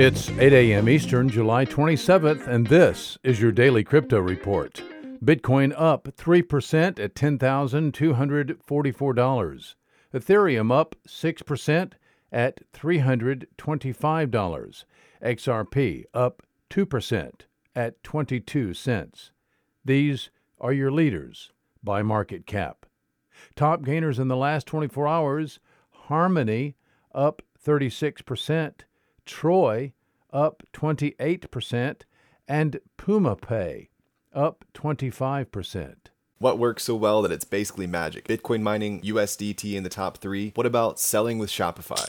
It's 8 a.m. Eastern, July 27th, and this is your daily crypto report. Bitcoin up 3% at $10,244. Ethereum up 6% at $325. XRP up 2% at 22 cents. These are your leaders by market cap. Top gainers in the last 24 hours Harmony up 36%, Troy up 28%, and PumaPay up 25%. What works so well that it's basically magic? Bitcoin mining, USDT in the top three. What about selling with Shopify?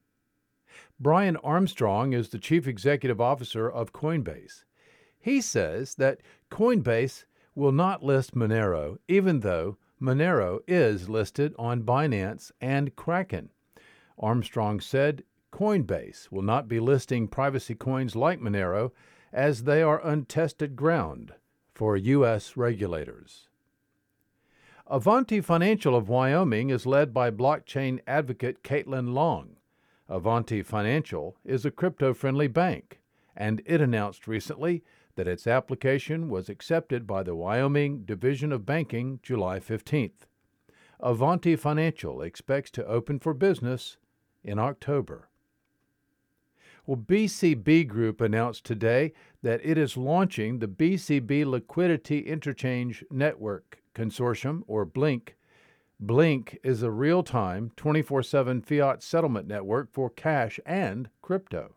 Brian Armstrong is the chief executive officer of Coinbase. He says that Coinbase will not list Monero, even though Monero is listed on Binance and Kraken. Armstrong said Coinbase will not be listing privacy coins like Monero as they are untested ground for U.S. regulators. Avanti Financial of Wyoming is led by blockchain advocate Caitlin Long. Avanti Financial is a crypto friendly bank, and it announced recently that its application was accepted by the Wyoming Division of Banking July 15th. Avanti Financial expects to open for business in October. Well, BCB Group announced today that it is launching the BCB Liquidity Interchange Network Consortium, or BLINK, Blink is a real time, 24 7 fiat settlement network for cash and crypto.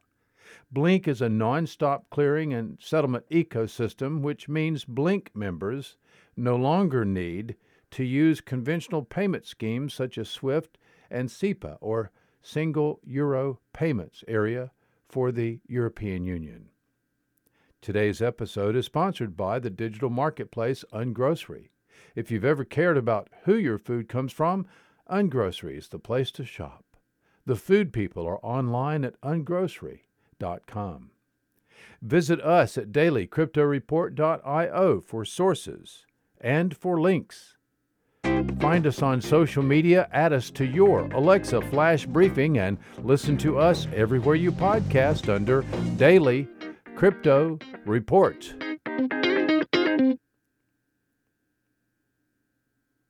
Blink is a non stop clearing and settlement ecosystem, which means Blink members no longer need to use conventional payment schemes such as SWIFT and SEPA, or Single Euro Payments Area for the European Union. Today's episode is sponsored by the digital marketplace Ungrocery. If you've ever cared about who your food comes from, Ungrocery is the place to shop. The food people are online at ungrocery.com. Visit us at dailycryptoreport.io for sources and for links. Find us on social media, add us to your Alexa Flash Briefing, and listen to us everywhere you podcast under Daily Crypto Report.